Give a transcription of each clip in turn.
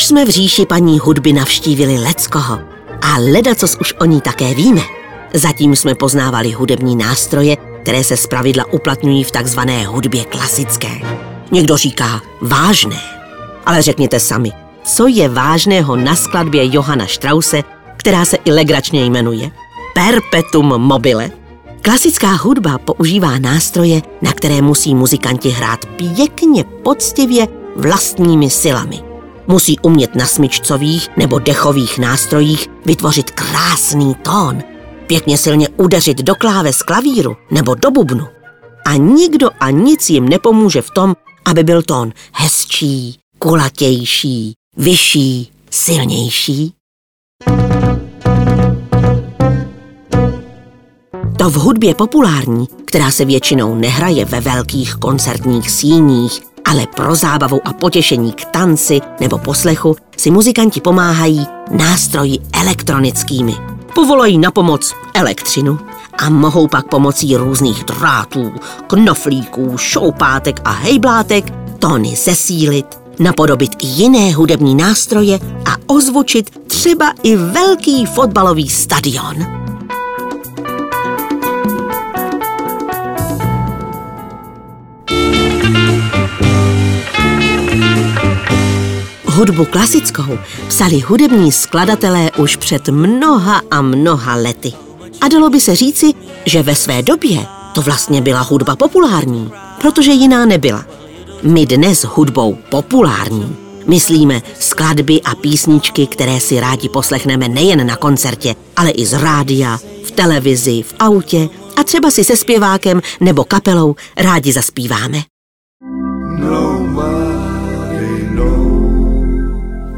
Už jsme v říši paní hudby navštívili Leckoho. A leda, co už o ní také víme. Zatím jsme poznávali hudební nástroje, které se zpravidla uplatňují v takzvané hudbě klasické. Někdo říká vážné. Ale řekněte sami, co je vážného na skladbě Johana Strause, která se i legračně jmenuje Perpetuum mobile? Klasická hudba používá nástroje, na které musí muzikanti hrát pěkně, poctivě, vlastními silami. Musí umět na smyčcových nebo dechových nástrojích vytvořit krásný tón, pěkně silně udeřit do kláves klavíru nebo do bubnu. A nikdo a nic jim nepomůže v tom, aby byl tón hezčí, kulatější, vyšší, silnější. To v hudbě populární, která se většinou nehraje ve velkých koncertních síních, ale pro zábavu a potěšení k tanci nebo poslechu si muzikanti pomáhají nástroji elektronickými. Povolají na pomoc elektřinu a mohou pak pomocí různých drátů, knoflíků, šoupátek a hejblátek tóny zesílit, napodobit i jiné hudební nástroje a ozvučit třeba i velký fotbalový stadion. Hudbu klasickou psali hudební skladatelé už před mnoha a mnoha lety. A dalo by se říci, že ve své době to vlastně byla hudba populární, protože jiná nebyla. My dnes hudbou populární myslíme skladby a písničky, které si rádi poslechneme nejen na koncertě, ale i z rádia, v televizi, v autě a třeba si se zpěvákem nebo kapelou rádi zaspíváme.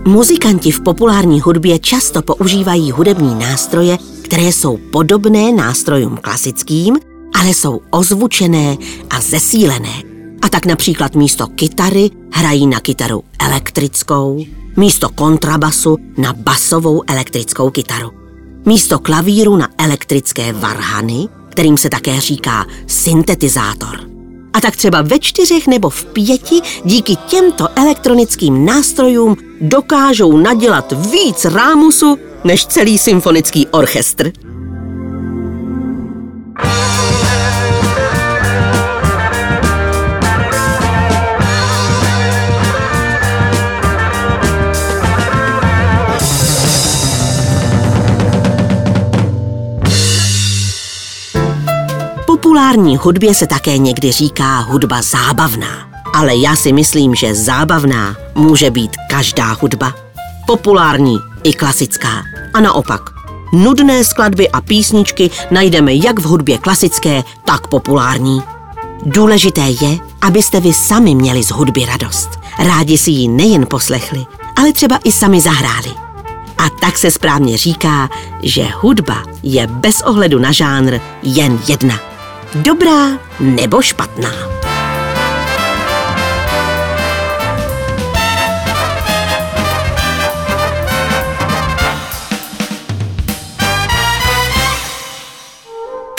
Muzikanti v populární hudbě často používají hudební nástroje, které jsou podobné nástrojům klasickým, ale jsou ozvučené a zesílené. A tak například místo kytary hrají na kytaru elektrickou, místo kontrabasu na basovou elektrickou kytaru, místo klavíru na elektrické varhany, kterým se také říká syntetizátor. A tak třeba ve čtyřech nebo v pěti díky těmto elektronickým nástrojům dokážou nadělat víc rámusu než celý symfonický orchestr. populární hudbě se také někdy říká hudba zábavná. Ale já si myslím, že zábavná může být každá hudba. Populární i klasická. A naopak, nudné skladby a písničky najdeme jak v hudbě klasické, tak populární. Důležité je, abyste vy sami měli z hudby radost. Rádi si ji nejen poslechli, ale třeba i sami zahráli. A tak se správně říká, že hudba je bez ohledu na žánr jen jedna dobrá nebo špatná.